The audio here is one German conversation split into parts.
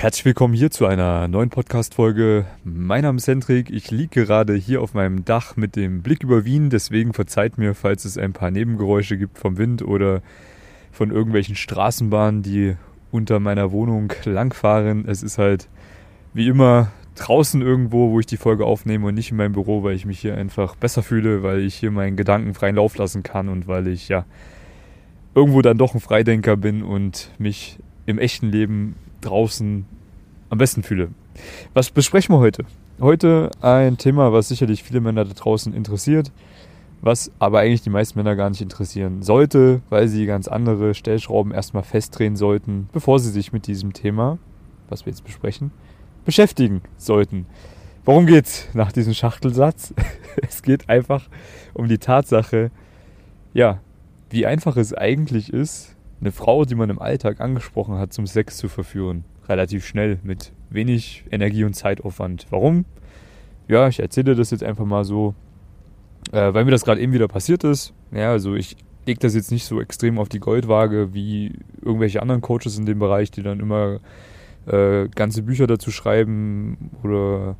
Herzlich willkommen hier zu einer neuen Podcast-Folge. Mein Name ist Hendrik. Ich liege gerade hier auf meinem Dach mit dem Blick über Wien. Deswegen verzeiht mir, falls es ein paar Nebengeräusche gibt vom Wind oder von irgendwelchen Straßenbahnen, die unter meiner Wohnung langfahren. Es ist halt wie immer draußen irgendwo, wo ich die Folge aufnehme und nicht in meinem Büro, weil ich mich hier einfach besser fühle, weil ich hier meinen Gedanken freien Lauf lassen kann und weil ich ja irgendwo dann doch ein Freidenker bin und mich im echten Leben draußen am besten fühle. Was besprechen wir heute? Heute ein Thema, was sicherlich viele Männer da draußen interessiert, was aber eigentlich die meisten Männer gar nicht interessieren sollte, weil sie ganz andere Stellschrauben erstmal festdrehen sollten, bevor sie sich mit diesem Thema, was wir jetzt besprechen, beschäftigen sollten. Worum geht's nach diesem Schachtelsatz? es geht einfach um die Tatsache, ja, wie einfach es eigentlich ist, eine Frau, die man im Alltag angesprochen hat, zum Sex zu verführen. Relativ schnell, mit wenig Energie und Zeitaufwand. Warum? Ja, ich erzähle das jetzt einfach mal so, äh, weil mir das gerade eben wieder passiert ist. Ja, also ich lege das jetzt nicht so extrem auf die Goldwaage wie irgendwelche anderen Coaches in dem Bereich, die dann immer äh, ganze Bücher dazu schreiben oder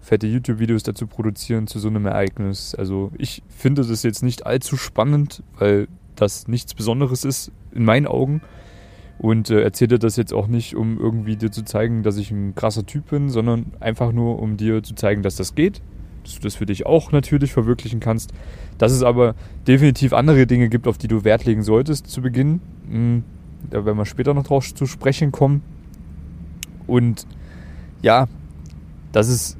fette YouTube-Videos dazu produzieren zu so einem Ereignis. Also ich finde das jetzt nicht allzu spannend, weil das nichts Besonderes ist in meinen Augen. Und äh, erzähle das jetzt auch nicht, um irgendwie dir zu zeigen, dass ich ein krasser Typ bin, sondern einfach nur, um dir zu zeigen, dass das geht, dass du das für dich auch natürlich verwirklichen kannst. Dass es aber definitiv andere Dinge gibt, auf die du Wert legen solltest zu Beginn. Hm, da werden wir später noch drauf zu sprechen kommen. Und ja, dass es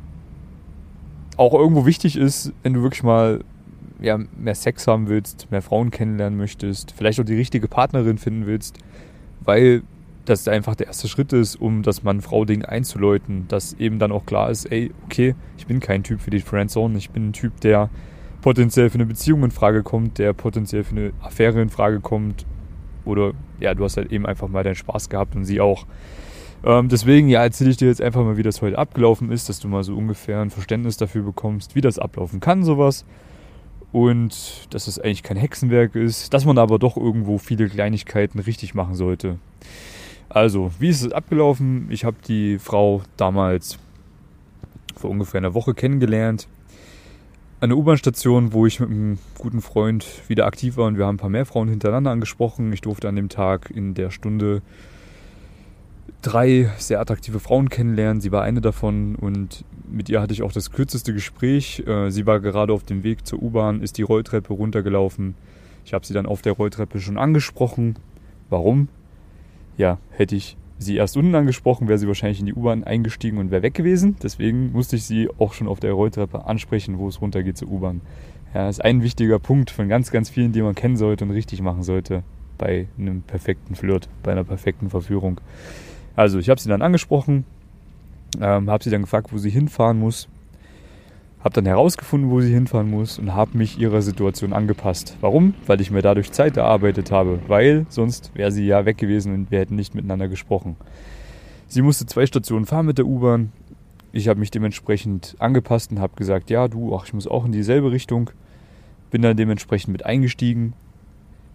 auch irgendwo wichtig ist, wenn du wirklich mal ja, mehr Sex haben willst, mehr Frauen kennenlernen möchtest, vielleicht auch die richtige Partnerin finden willst, weil das einfach der erste Schritt ist, um das Mann-Frau-Ding einzuläuten, dass eben dann auch klar ist, ey, okay, ich bin kein Typ für die Friendzone, ich bin ein Typ, der potenziell für eine Beziehung in Frage kommt, der potenziell für eine Affäre in Frage kommt oder ja, du hast halt eben einfach mal deinen Spaß gehabt und sie auch. Ähm, deswegen, ja, erzähle ich dir jetzt einfach mal, wie das heute abgelaufen ist, dass du mal so ungefähr ein Verständnis dafür bekommst, wie das ablaufen kann, sowas und dass es eigentlich kein Hexenwerk ist, dass man aber doch irgendwo viele Kleinigkeiten richtig machen sollte. Also, wie ist es abgelaufen? Ich habe die Frau damals vor ungefähr einer Woche kennengelernt. An der U-Bahn-Station, wo ich mit einem guten Freund wieder aktiv war und wir haben ein paar mehr Frauen hintereinander angesprochen. Ich durfte an dem Tag in der Stunde drei sehr attraktive Frauen kennenlernen. Sie war eine davon und mit ihr hatte ich auch das kürzeste Gespräch. Äh, sie war gerade auf dem Weg zur U-Bahn, ist die Rolltreppe runtergelaufen. Ich habe sie dann auf der Rolltreppe schon angesprochen. Warum? Ja, hätte ich sie erst unten angesprochen, wäre sie wahrscheinlich in die U-Bahn eingestiegen und wäre weg gewesen. Deswegen musste ich sie auch schon auf der Rolltreppe ansprechen, wo es runtergeht zur U-Bahn. Ja, das ist ein wichtiger Punkt von ganz, ganz vielen, die man kennen sollte und richtig machen sollte bei einem perfekten Flirt, bei einer perfekten Verführung. Also ich habe sie dann angesprochen, ähm, habe sie dann gefragt, wo sie hinfahren muss, habe dann herausgefunden, wo sie hinfahren muss und habe mich ihrer Situation angepasst. Warum? Weil ich mir dadurch Zeit erarbeitet habe, weil sonst wäre sie ja weg gewesen und wir hätten nicht miteinander gesprochen. Sie musste zwei Stationen fahren mit der U-Bahn. Ich habe mich dementsprechend angepasst und habe gesagt, ja, du, ach, ich muss auch in dieselbe Richtung. Bin dann dementsprechend mit eingestiegen,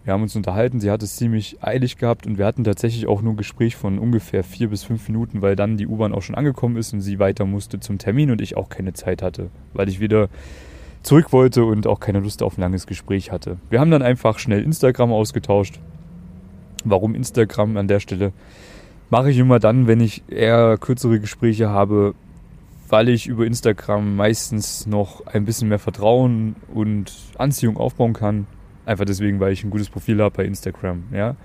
wir haben uns unterhalten, sie hat es ziemlich eilig gehabt und wir hatten tatsächlich auch nur ein Gespräch von ungefähr vier bis fünf Minuten, weil dann die U-Bahn auch schon angekommen ist und sie weiter musste zum Termin und ich auch keine Zeit hatte, weil ich wieder zurück wollte und auch keine Lust auf ein langes Gespräch hatte. Wir haben dann einfach schnell Instagram ausgetauscht. Warum Instagram an der Stelle? Mache ich immer dann, wenn ich eher kürzere Gespräche habe, weil ich über Instagram meistens noch ein bisschen mehr Vertrauen und Anziehung aufbauen kann Einfach deswegen, weil ich ein gutes Profil habe bei Instagram. Ja?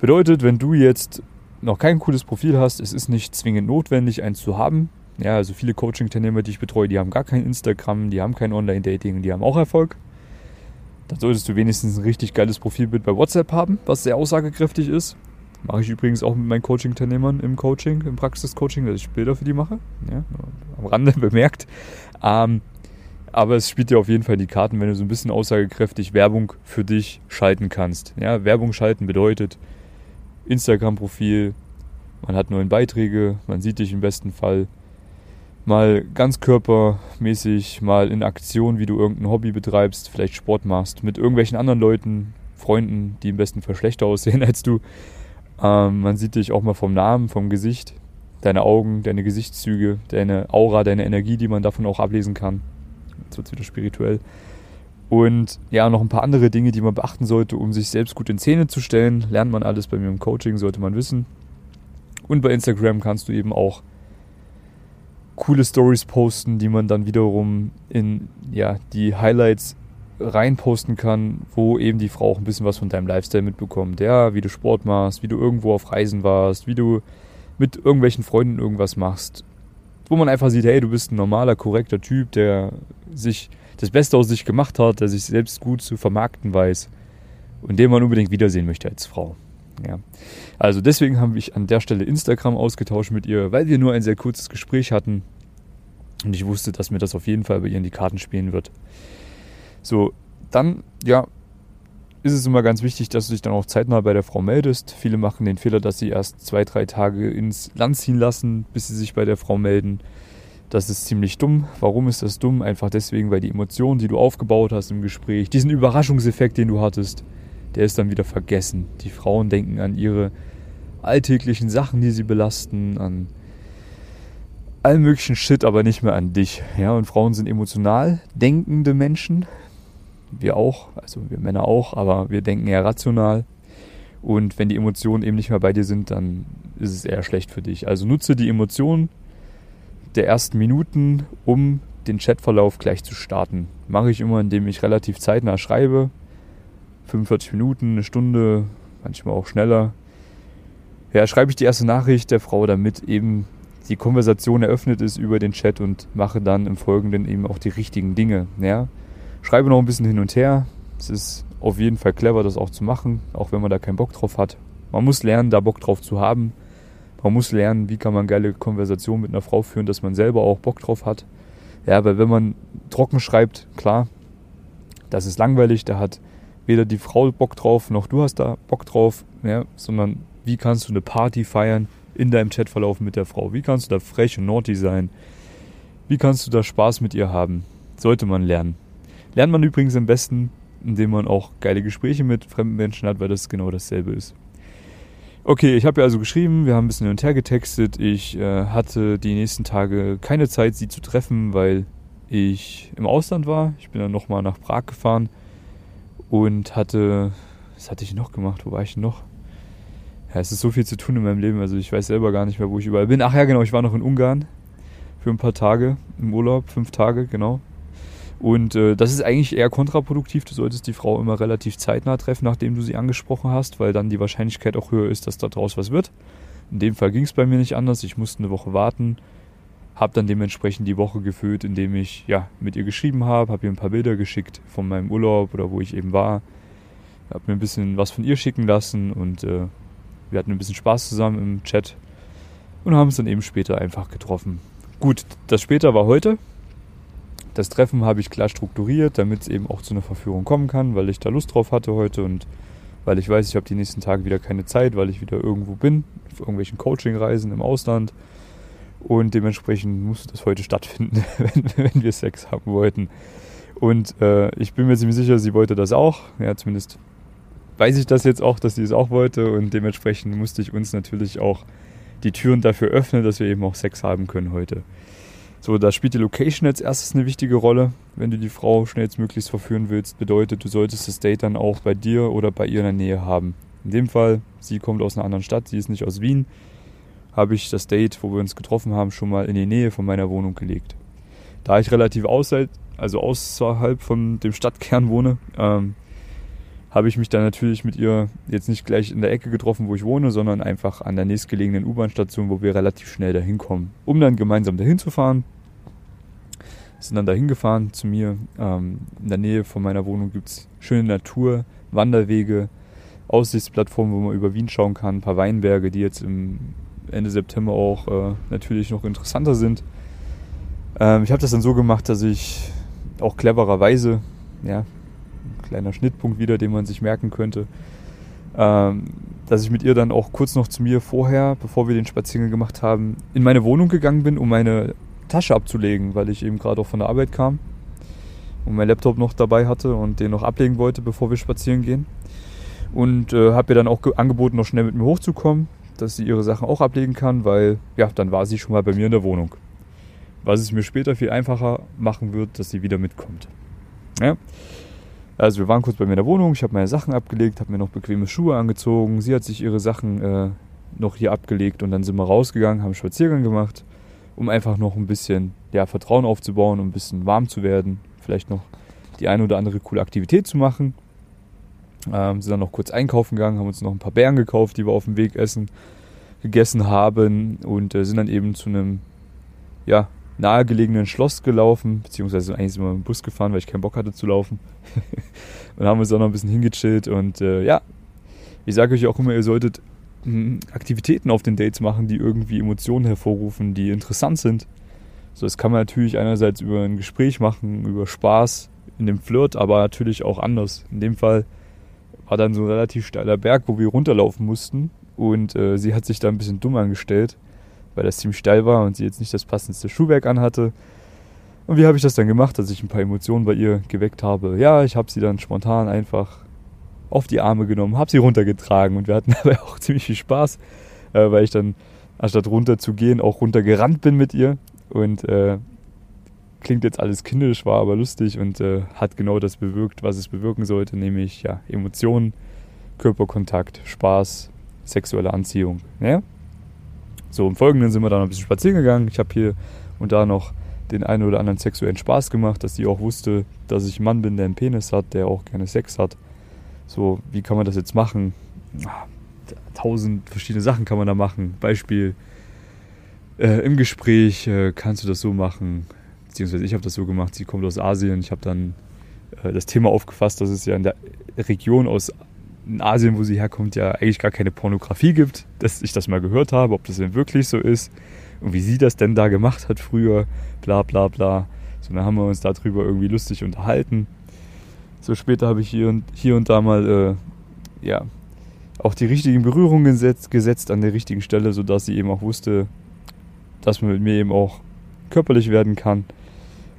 Bedeutet, wenn du jetzt noch kein cooles Profil hast, es ist nicht zwingend notwendig, eins zu haben. Ja, also viele Coaching-Teilnehmer, die ich betreue, die haben gar kein Instagram, die haben kein Online-Dating und die haben auch Erfolg. Dann solltest du wenigstens ein richtig geiles Profilbild bei WhatsApp haben, was sehr aussagekräftig ist. Mache ich übrigens auch mit meinen Coaching-Teilnehmern im Coaching, im Praxis-Coaching, dass ich Bilder für die mache. Ja, am Rande bemerkt. Ähm, aber es spielt dir auf jeden Fall die Karten, wenn du so ein bisschen aussagekräftig Werbung für dich schalten kannst. Ja, Werbung schalten bedeutet Instagram-Profil, man hat neue Beiträge, man sieht dich im besten Fall mal ganz körpermäßig, mal in Aktion, wie du irgendein Hobby betreibst, vielleicht Sport machst, mit irgendwelchen anderen Leuten, Freunden, die im besten Fall schlechter aussehen als du. Ähm, man sieht dich auch mal vom Namen, vom Gesicht. deine Augen, deine Gesichtszüge, deine Aura, deine Energie, die man davon auch ablesen kann. Jetzt wird es wieder spirituell. Und ja, noch ein paar andere Dinge, die man beachten sollte, um sich selbst gut in Szene zu stellen. Lernt man alles bei mir im Coaching, sollte man wissen. Und bei Instagram kannst du eben auch coole Stories posten, die man dann wiederum in ja, die Highlights reinposten kann, wo eben die Frau auch ein bisschen was von deinem Lifestyle mitbekommt. Ja, wie du Sport machst, wie du irgendwo auf Reisen warst, wie du mit irgendwelchen Freunden irgendwas machst. Wo man einfach sieht, hey, du bist ein normaler, korrekter Typ, der sich das Beste aus sich gemacht hat, der sich selbst gut zu vermarkten weiß und den man unbedingt wiedersehen möchte als Frau. Ja. Also deswegen habe ich an der Stelle Instagram ausgetauscht mit ihr, weil wir nur ein sehr kurzes Gespräch hatten und ich wusste, dass mir das auf jeden Fall bei ihr in die Karten spielen wird. So, dann, ja, ist es immer ganz wichtig, dass du dich dann auch zeitnah bei der Frau meldest. Viele machen den Fehler, dass sie erst zwei, drei Tage ins Land ziehen lassen, bis sie sich bei der Frau melden. Das ist ziemlich dumm. Warum ist das dumm? Einfach deswegen, weil die Emotionen, die du aufgebaut hast im Gespräch, diesen Überraschungseffekt, den du hattest, der ist dann wieder vergessen. Die Frauen denken an ihre alltäglichen Sachen, die sie belasten, an allen möglichen Shit, aber nicht mehr an dich. Ja, und Frauen sind emotional denkende Menschen. Wir auch, also wir Männer auch, aber wir denken eher rational. Und wenn die Emotionen eben nicht mehr bei dir sind, dann ist es eher schlecht für dich. Also nutze die Emotionen der ersten Minuten, um den Chatverlauf gleich zu starten. Mache ich immer, indem ich relativ zeitnah schreibe. 45 Minuten, eine Stunde, manchmal auch schneller. Ja, schreibe ich die erste Nachricht der Frau, damit eben die Konversation eröffnet ist über den Chat und mache dann im Folgenden eben auch die richtigen Dinge. Ja? Schreibe noch ein bisschen hin und her. Es ist auf jeden Fall clever, das auch zu machen, auch wenn man da keinen Bock drauf hat. Man muss lernen, da Bock drauf zu haben. Man muss lernen, wie kann man geile Konversationen mit einer Frau führen, dass man selber auch Bock drauf hat. Ja, weil wenn man trocken schreibt, klar, das ist langweilig, da hat weder die Frau Bock drauf, noch du hast da Bock drauf, ja, sondern wie kannst du eine Party feiern in deinem Chatverlauf mit der Frau? Wie kannst du da frech und naughty sein? Wie kannst du da Spaß mit ihr haben? Sollte man lernen. Lernt man übrigens am besten, indem man auch geile Gespräche mit fremden Menschen hat, weil das genau dasselbe ist. Okay, ich habe ja also geschrieben, wir haben ein bisschen hin und her getextet. Ich äh, hatte die nächsten Tage keine Zeit, sie zu treffen, weil ich im Ausland war. Ich bin dann nochmal nach Prag gefahren und hatte, was hatte ich noch gemacht? Wo war ich noch? Ja, es ist so viel zu tun in meinem Leben, also ich weiß selber gar nicht mehr, wo ich überall bin. Ach ja, genau, ich war noch in Ungarn für ein paar Tage im Urlaub, fünf Tage, genau. Und äh, das ist eigentlich eher kontraproduktiv. Du solltest die Frau immer relativ zeitnah treffen, nachdem du sie angesprochen hast, weil dann die Wahrscheinlichkeit auch höher ist, dass da draus was wird. In dem Fall ging es bei mir nicht anders. Ich musste eine Woche warten, habe dann dementsprechend die Woche gefüllt, indem ich ja mit ihr geschrieben habe, habe ihr ein paar Bilder geschickt von meinem Urlaub oder wo ich eben war, habe mir ein bisschen was von ihr schicken lassen und äh, wir hatten ein bisschen Spaß zusammen im Chat und haben es dann eben später einfach getroffen. Gut, das später war heute. Das Treffen habe ich klar strukturiert, damit es eben auch zu einer Verführung kommen kann, weil ich da Lust drauf hatte heute und weil ich weiß, ich habe die nächsten Tage wieder keine Zeit, weil ich wieder irgendwo bin, auf irgendwelchen Coaching-Reisen im Ausland. Und dementsprechend musste das heute stattfinden, wenn, wenn wir Sex haben wollten. Und äh, ich bin mir ziemlich sicher, sie wollte das auch. Ja, zumindest weiß ich das jetzt auch, dass sie es auch wollte. Und dementsprechend musste ich uns natürlich auch die Türen dafür öffnen, dass wir eben auch Sex haben können heute. So, da spielt die Location als erstes eine wichtige Rolle. Wenn du die Frau schnellstmöglichst verführen willst, bedeutet, du solltest das Date dann auch bei dir oder bei ihr in der Nähe haben. In dem Fall, sie kommt aus einer anderen Stadt, sie ist nicht aus Wien, habe ich das Date, wo wir uns getroffen haben, schon mal in die Nähe von meiner Wohnung gelegt. Da ich relativ außerhalb, also außerhalb von dem Stadtkern wohne, ähm, habe ich mich dann natürlich mit ihr jetzt nicht gleich in der Ecke getroffen, wo ich wohne, sondern einfach an der nächstgelegenen U-Bahn-Station, wo wir relativ schnell dahin kommen, um dann gemeinsam dahin zu fahren. Sind dann dahin gefahren zu mir. Ähm, in der Nähe von meiner Wohnung gibt es schöne Natur, Wanderwege, Aussichtsplattformen, wo man über Wien schauen kann, ein paar Weinberge, die jetzt im Ende September auch äh, natürlich noch interessanter sind. Ähm, ich habe das dann so gemacht, dass ich auch clevererweise, ja, kleiner Schnittpunkt wieder, den man sich merken könnte. Ähm, dass ich mit ihr dann auch kurz noch zu mir vorher, bevor wir den Spaziergang gemacht haben, in meine Wohnung gegangen bin, um meine Tasche abzulegen, weil ich eben gerade auch von der Arbeit kam und mein Laptop noch dabei hatte und den noch ablegen wollte, bevor wir spazieren gehen. Und äh, habe ihr dann auch angeboten, noch schnell mit mir hochzukommen. dass sie ihre Sachen auch ablegen kann, weil ja, dann war sie schon mal bei mir in der Wohnung. Was es mir später viel einfacher machen wird, dass sie wieder mitkommt. Ja? Also wir waren kurz bei mir in der Wohnung, ich habe meine Sachen abgelegt, habe mir noch bequeme Schuhe angezogen, sie hat sich ihre Sachen äh, noch hier abgelegt und dann sind wir rausgegangen, haben einen Spaziergang gemacht, um einfach noch ein bisschen ja, Vertrauen aufzubauen, um ein bisschen warm zu werden, vielleicht noch die eine oder andere coole Aktivität zu machen. Ähm, sind dann noch kurz einkaufen gegangen, haben uns noch ein paar Beeren gekauft, die wir auf dem Weg essen, gegessen haben und äh, sind dann eben zu einem ja, nahegelegenen Schloss gelaufen, beziehungsweise eigentlich sind wir mit dem Bus gefahren, weil ich keinen Bock hatte zu laufen. und haben uns auch noch ein bisschen hingechillt und äh, ja, ich sage euch auch immer, ihr solltet Aktivitäten auf den Dates machen, die irgendwie Emotionen hervorrufen, die interessant sind. So, das kann man natürlich einerseits über ein Gespräch machen, über Spaß in dem Flirt, aber natürlich auch anders. In dem Fall war dann so ein relativ steiler Berg, wo wir runterlaufen mussten. Und äh, sie hat sich da ein bisschen dumm angestellt, weil das ziemlich steil war und sie jetzt nicht das passendste Schuhwerk anhatte. Und wie habe ich das dann gemacht, dass ich ein paar Emotionen bei ihr geweckt habe? Ja, ich habe sie dann spontan einfach auf die Arme genommen, habe sie runtergetragen und wir hatten dabei auch ziemlich viel Spaß, äh, weil ich dann anstatt runter zu gehen auch runtergerannt bin mit ihr und äh, klingt jetzt alles kindisch, war aber lustig und äh, hat genau das bewirkt, was es bewirken sollte, nämlich ja, Emotionen, Körperkontakt, Spaß, sexuelle Anziehung. Ja? So, im Folgenden sind wir dann ein bisschen spazieren gegangen. Ich habe hier und da noch den einen oder anderen sexuellen Spaß gemacht, dass sie auch wusste, dass ich ein Mann bin, der einen Penis hat, der auch gerne Sex hat. So, wie kann man das jetzt machen? Ah, tausend verschiedene Sachen kann man da machen. Beispiel, äh, im Gespräch äh, kannst du das so machen, beziehungsweise ich habe das so gemacht, sie kommt aus Asien, ich habe dann äh, das Thema aufgefasst, dass es ja in der Region aus Asien, wo sie herkommt, ja eigentlich gar keine Pornografie gibt, dass ich das mal gehört habe, ob das denn wirklich so ist und wie sie das denn da gemacht hat früher, bla bla bla. So, dann haben wir uns darüber irgendwie lustig unterhalten. So später habe ich hier und, hier und da mal, äh, ja, auch die richtigen Berührungen gesetzt, gesetzt an der richtigen Stelle, sodass sie eben auch wusste, dass man mit mir eben auch körperlich werden kann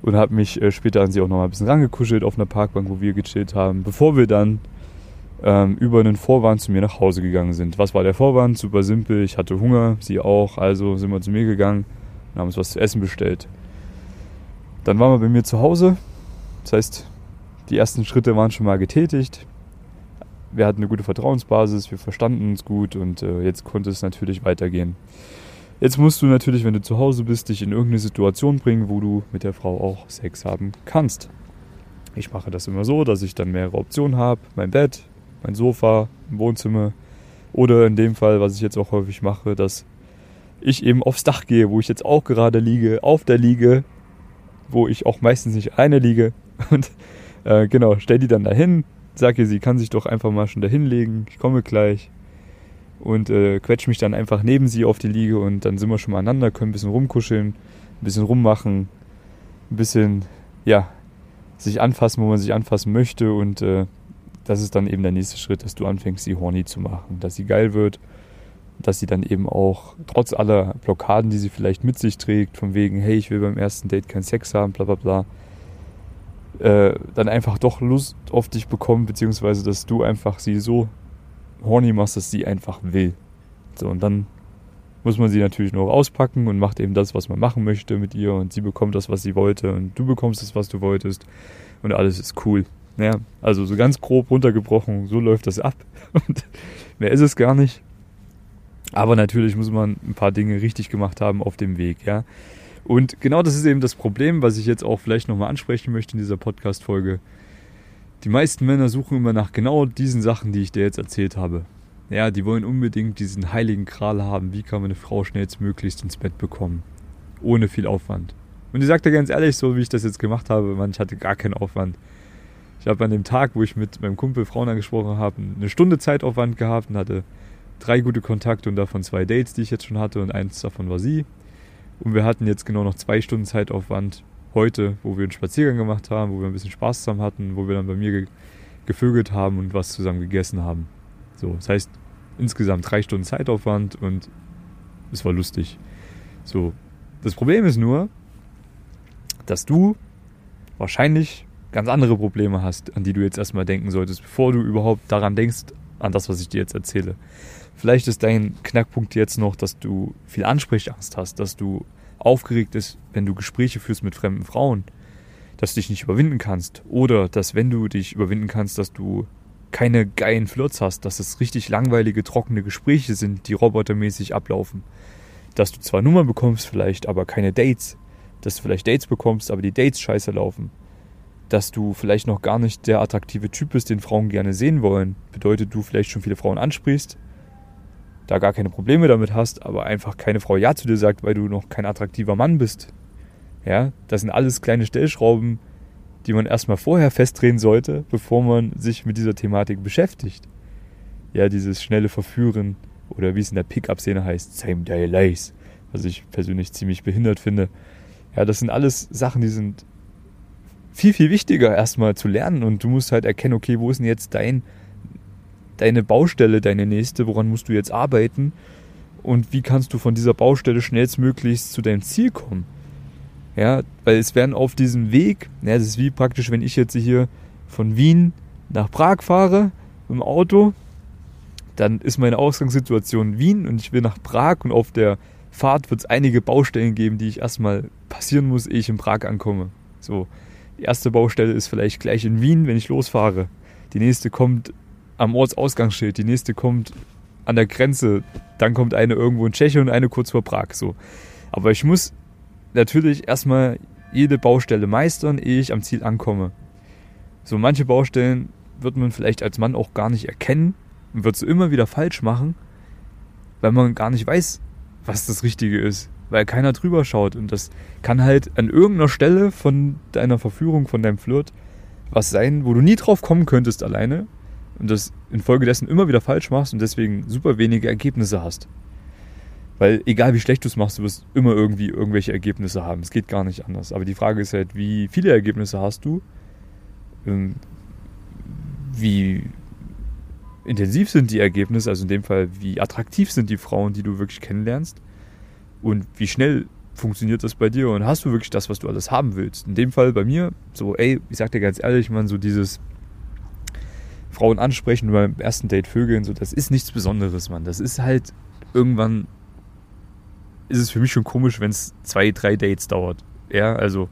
und habe mich äh, später an sie auch noch mal ein bisschen rangekuschelt auf einer Parkbank, wo wir gechillt haben, bevor wir dann ähm, über einen Vorwand zu mir nach Hause gegangen sind. Was war der Vorwand? Super simpel, ich hatte Hunger, sie auch, also sind wir zu mir gegangen und haben uns was zu essen bestellt. Dann waren wir bei mir zu Hause, das heißt, die ersten Schritte waren schon mal getätigt. Wir hatten eine gute Vertrauensbasis, wir verstanden uns gut und äh, jetzt konnte es natürlich weitergehen. Jetzt musst du natürlich, wenn du zu Hause bist, dich in irgendeine Situation bringen, wo du mit der Frau auch Sex haben kannst. Ich mache das immer so, dass ich dann mehrere Optionen habe. Mein Bett, mein Sofa, ein Wohnzimmer. Oder in dem Fall, was ich jetzt auch häufig mache, dass ich eben aufs Dach gehe, wo ich jetzt auch gerade liege, auf der Liege, wo ich auch meistens nicht eine liege. Und äh, genau, stell die dann dahin, sag ihr, sie kann sich doch einfach mal schon dahin legen. Ich komme gleich und äh, quetsche mich dann einfach neben sie auf die Liege und dann sind wir schon mal aneinander, können ein bisschen rumkuscheln, ein bisschen rummachen, ein bisschen, ja, sich anfassen, wo man sich anfassen möchte und äh, das ist dann eben der nächste Schritt, dass du anfängst, sie horny zu machen, dass sie geil wird, dass sie dann eben auch trotz aller Blockaden, die sie vielleicht mit sich trägt, von wegen, hey, ich will beim ersten Date keinen Sex haben, bla bla bla, äh, dann einfach doch Lust auf dich bekommt, beziehungsweise dass du einfach sie so horny machst, dass sie einfach will. So, und dann muss man sie natürlich noch auspacken und macht eben das, was man machen möchte mit ihr und sie bekommt das, was sie wollte und du bekommst das, was du wolltest und alles ist cool. Ja, also so ganz grob runtergebrochen, so läuft das ab und mehr ist es gar nicht. Aber natürlich muss man ein paar Dinge richtig gemacht haben auf dem Weg, ja. Und genau das ist eben das Problem, was ich jetzt auch vielleicht nochmal ansprechen möchte in dieser Podcast-Folge. Die meisten Männer suchen immer nach genau diesen Sachen, die ich dir jetzt erzählt habe. Ja, die wollen unbedingt diesen heiligen Kral haben. Wie kann man eine Frau schnellstmöglichst ins Bett bekommen? Ohne viel Aufwand. Und ich sagte ganz ehrlich, so wie ich das jetzt gemacht habe, man, ich hatte gar keinen Aufwand. Ich habe an dem Tag, wo ich mit meinem Kumpel Frauen angesprochen habe, eine Stunde Zeitaufwand gehabt und hatte drei gute Kontakte und davon zwei Dates, die ich jetzt schon hatte und eins davon war sie. Und wir hatten jetzt genau noch zwei Stunden Zeitaufwand heute, wo wir einen Spaziergang gemacht haben, wo wir ein bisschen Spaß zusammen hatten, wo wir dann bei mir ge gevögelt haben und was zusammen gegessen haben. So, das heißt insgesamt drei Stunden Zeitaufwand und es war lustig. So, das Problem ist nur, dass du wahrscheinlich ganz andere Probleme hast, an die du jetzt erstmal denken solltest, bevor du überhaupt daran denkst, an das, was ich dir jetzt erzähle. Vielleicht ist dein Knackpunkt jetzt noch, dass du viel Ansprechangst hast, dass du aufgeregt bist, wenn du Gespräche führst mit fremden Frauen, dass du dich nicht überwinden kannst. Oder dass, wenn du dich überwinden kannst, dass du keine geilen Flirts hast, dass es richtig langweilige, trockene Gespräche sind, die robotermäßig ablaufen. Dass du zwar Nummern bekommst vielleicht, aber keine Dates. Dass du vielleicht Dates bekommst, aber die Dates scheiße laufen. Dass du vielleicht noch gar nicht der attraktive Typ bist, den Frauen gerne sehen wollen. Bedeutet, du vielleicht schon viele Frauen ansprichst, da gar keine Probleme damit hast, aber einfach keine Frau Ja zu dir sagt, weil du noch kein attraktiver Mann bist. Ja, das sind alles kleine Stellschrauben, die man erstmal vorher festdrehen sollte, bevor man sich mit dieser Thematik beschäftigt. Ja, dieses schnelle Verführen oder wie es in der Pickup-Szene heißt, Same Day Lace, was ich persönlich ziemlich behindert finde. Ja, das sind alles Sachen, die sind viel, viel wichtiger erstmal zu lernen und du musst halt erkennen, okay, wo ist denn jetzt dein, deine Baustelle, deine nächste, woran musst du jetzt arbeiten und wie kannst du von dieser Baustelle schnellstmöglichst zu deinem Ziel kommen. Ja, weil es werden auf diesem Weg, ja, das ist wie praktisch, wenn ich jetzt hier von Wien nach Prag fahre im Auto, dann ist meine Ausgangssituation Wien und ich will nach Prag und auf der Fahrt wird es einige Baustellen geben, die ich erstmal passieren muss, ehe ich in Prag ankomme. So, die erste Baustelle ist vielleicht gleich in Wien, wenn ich losfahre. Die nächste kommt am Ortsausgangsschild, die nächste kommt an der Grenze, dann kommt eine irgendwo in Tschechien und eine kurz vor Prag. So. Aber ich muss natürlich erstmal jede Baustelle meistern, ehe ich am Ziel ankomme. So manche Baustellen wird man vielleicht als Mann auch gar nicht erkennen und wird es immer wieder falsch machen, weil man gar nicht weiß, was das Richtige ist, weil keiner drüber schaut und das kann halt an irgendeiner Stelle von deiner Verführung, von deinem Flirt was sein, wo du nie drauf kommen könntest alleine und das infolgedessen immer wieder falsch machst und deswegen super wenige Ergebnisse hast. Weil egal wie schlecht du es machst, du wirst immer irgendwie irgendwelche Ergebnisse haben. Es geht gar nicht anders. Aber die Frage ist halt, wie viele Ergebnisse hast du? Ähm, wie intensiv sind die Ergebnisse? Also in dem Fall, wie attraktiv sind die Frauen, die du wirklich kennenlernst? Und wie schnell funktioniert das bei dir? Und hast du wirklich das, was du alles haben willst? In dem Fall bei mir, so, ey, ich sag dir ganz ehrlich, man, so dieses Frauen ansprechen beim ersten Date Vögeln, so, das ist nichts Besonderes, Mann. Das ist halt irgendwann ist es für mich schon komisch, wenn es zwei, drei Dates dauert. Ja, also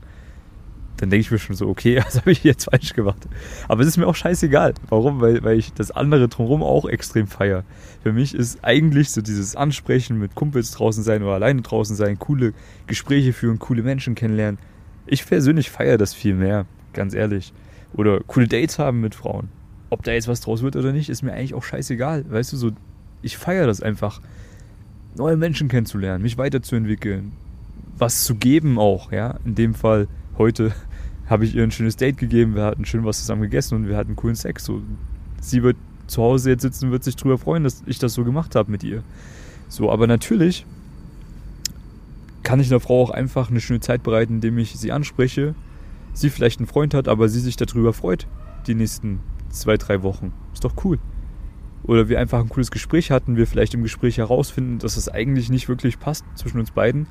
dann denke ich mir schon so, okay, was habe ich jetzt falsch gemacht? Aber es ist mir auch scheißegal. Warum? Weil, weil ich das andere drumherum auch extrem feiere. Für mich ist eigentlich so dieses Ansprechen mit Kumpels draußen sein oder alleine draußen sein, coole Gespräche führen, coole Menschen kennenlernen. Ich persönlich feiere das viel mehr, ganz ehrlich. Oder coole Dates haben mit Frauen. Ob da jetzt was draus wird oder nicht, ist mir eigentlich auch scheißegal. Weißt du, so, ich feiere das einfach neue Menschen kennenzulernen, mich weiterzuentwickeln, was zu geben auch, ja. In dem Fall heute habe ich ihr ein schönes Date gegeben, wir hatten schön was zusammen gegessen und wir hatten coolen Sex. So, sie wird zu Hause jetzt sitzen, wird sich darüber freuen, dass ich das so gemacht habe mit ihr. So, aber natürlich kann ich einer Frau auch einfach eine schöne Zeit bereiten, indem ich sie anspreche, sie vielleicht einen Freund hat, aber sie sich darüber freut, die nächsten zwei, drei Wochen. Ist doch cool oder wir einfach ein cooles Gespräch hatten, wir vielleicht im Gespräch herausfinden, dass es eigentlich nicht wirklich passt zwischen uns beiden.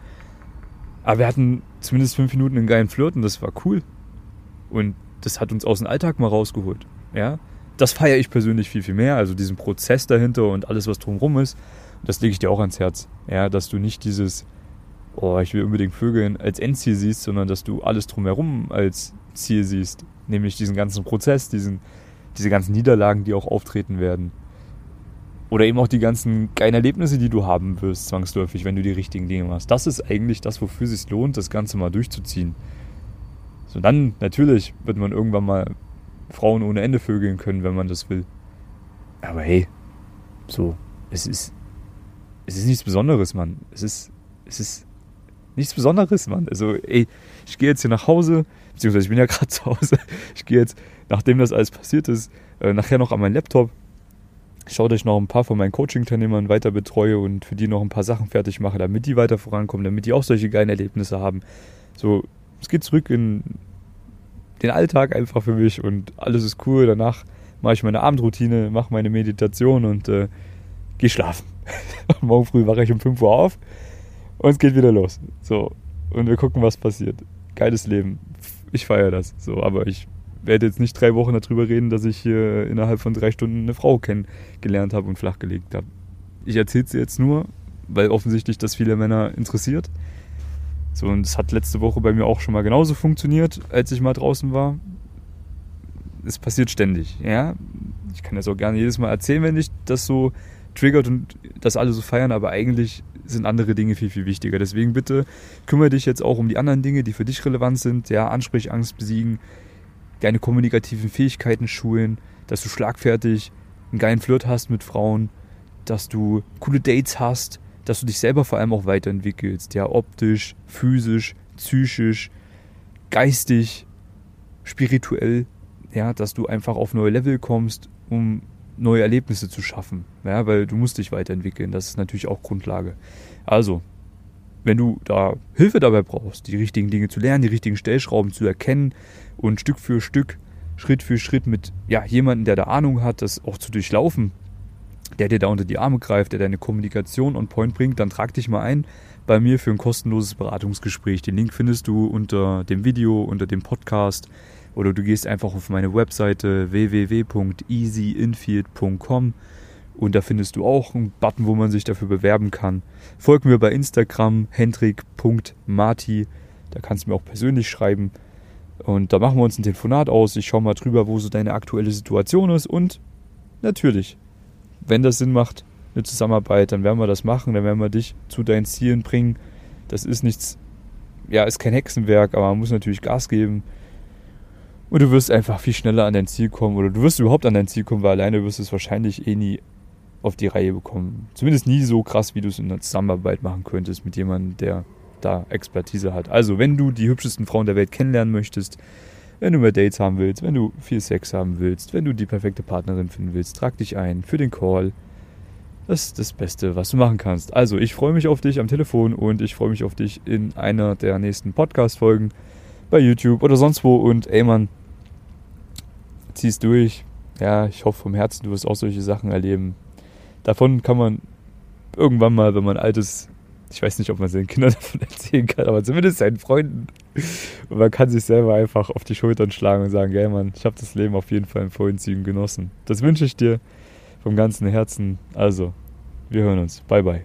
Aber wir hatten zumindest fünf Minuten einen geilen Flirt und das war cool. Und das hat uns aus dem Alltag mal rausgeholt. Ja, das feiere ich persönlich viel, viel mehr. Also diesen Prozess dahinter und alles, was drumherum ist. Das lege ich dir auch ans Herz. Ja, dass du nicht dieses, oh, ich will unbedingt Vögeln als Endziel siehst, sondern dass du alles drumherum als Ziel siehst. Nämlich diesen ganzen Prozess, diesen, diese ganzen Niederlagen, die auch auftreten werden. Oder eben auch die ganzen geilen Erlebnisse, die du haben wirst, zwangsläufig, wenn du die richtigen Dinge machst. Das ist eigentlich das, wofür es sich lohnt, das Ganze mal durchzuziehen. So, dann natürlich wird man irgendwann mal Frauen ohne Ende vögeln können, wenn man das will. Aber hey, so, es ist, es ist nichts Besonderes, Mann. Es ist, es ist nichts Besonderes, Mann. Also, ey, ich gehe jetzt hier nach Hause, beziehungsweise ich bin ja gerade zu Hause. Ich gehe jetzt, nachdem das alles passiert ist, äh, nachher noch an meinen Laptop schaue, dass ich noch ein paar von meinen Coaching-Teilnehmern weiter betreue und für die noch ein paar Sachen fertig mache, damit die weiter vorankommen, damit die auch solche geilen Erlebnisse haben. So, es geht zurück in den Alltag einfach für mich und alles ist cool. Danach mache ich meine Abendroutine, mache meine Meditation und äh, gehe schlafen. Morgen früh wache ich um 5 Uhr auf und es geht wieder los. So, und wir gucken, was passiert. Geiles Leben. Ich feiere das. So, aber ich werde jetzt nicht drei Wochen darüber reden, dass ich hier innerhalb von drei Stunden eine Frau kennengelernt habe und flachgelegt habe. Ich erzähle es jetzt nur, weil offensichtlich das viele Männer interessiert. So, und es hat letzte Woche bei mir auch schon mal genauso funktioniert, als ich mal draußen war. Es passiert ständig, ja. Ich kann das auch gerne jedes Mal erzählen, wenn ich das so triggert und das alle so feiern, aber eigentlich sind andere Dinge viel, viel wichtiger. Deswegen bitte kümmere dich jetzt auch um die anderen Dinge, die für dich relevant sind. Ja, Ansprechangst besiegen, deine kommunikativen Fähigkeiten schulen, dass du schlagfertig einen geilen Flirt hast mit Frauen, dass du coole Dates hast, dass du dich selber vor allem auch weiterentwickelst. Ja, optisch, physisch, psychisch, geistig, spirituell. Ja, dass du einfach auf neue Level kommst, um neue Erlebnisse zu schaffen. Ja, weil du musst dich weiterentwickeln. Das ist natürlich auch Grundlage. Also, wenn du da Hilfe dabei brauchst, die richtigen Dinge zu lernen, die richtigen Stellschrauben zu erkennen und Stück für Stück, Schritt für Schritt mit ja, jemandem, der da Ahnung hat, das auch zu durchlaufen, der dir da unter die Arme greift, der deine Kommunikation on point bringt, dann trag dich mal ein bei mir für ein kostenloses Beratungsgespräch. Den Link findest du unter dem Video, unter dem Podcast oder du gehst einfach auf meine Webseite www.easyinfield.com und da findest du auch einen Button, wo man sich dafür bewerben kann. Folg mir bei Instagram hendrik.marti, da kannst du mir auch persönlich schreiben. Und da machen wir uns ein Telefonat aus. Ich schaue mal drüber, wo so deine aktuelle Situation ist. Und natürlich, wenn das Sinn macht, eine Zusammenarbeit, dann werden wir das machen, dann werden wir dich zu deinen Zielen bringen. Das ist nichts, ja, ist kein Hexenwerk, aber man muss natürlich Gas geben. Und du wirst einfach viel schneller an dein Ziel kommen oder du wirst überhaupt an dein Ziel kommen, weil alleine wirst du es wahrscheinlich eh nie auf die Reihe bekommen. Zumindest nie so krass, wie du es in der Zusammenarbeit machen könntest mit jemandem, der da Expertise hat. Also, wenn du die hübschesten Frauen der Welt kennenlernen möchtest, wenn du mehr Dates haben willst, wenn du viel Sex haben willst, wenn du die perfekte Partnerin finden willst, trag dich ein für den Call. Das ist das Beste, was du machen kannst. Also, ich freue mich auf dich am Telefon und ich freue mich auf dich in einer der nächsten Podcast-Folgen bei YouTube oder sonst wo. Und ey, Mann, zieh's durch. Ja, ich hoffe vom Herzen, du wirst auch solche Sachen erleben. Davon kann man irgendwann mal, wenn man alt ist, ich weiß nicht, ob man seinen Kindern davon erzählen kann, aber zumindest seinen Freunden. Und man kann sich selber einfach auf die Schultern schlagen und sagen, gell Mann, ich habe das Leben auf jeden Fall in vollen Zügen genossen. Das wünsche ich dir vom ganzen Herzen. Also, wir hören uns. Bye, bye.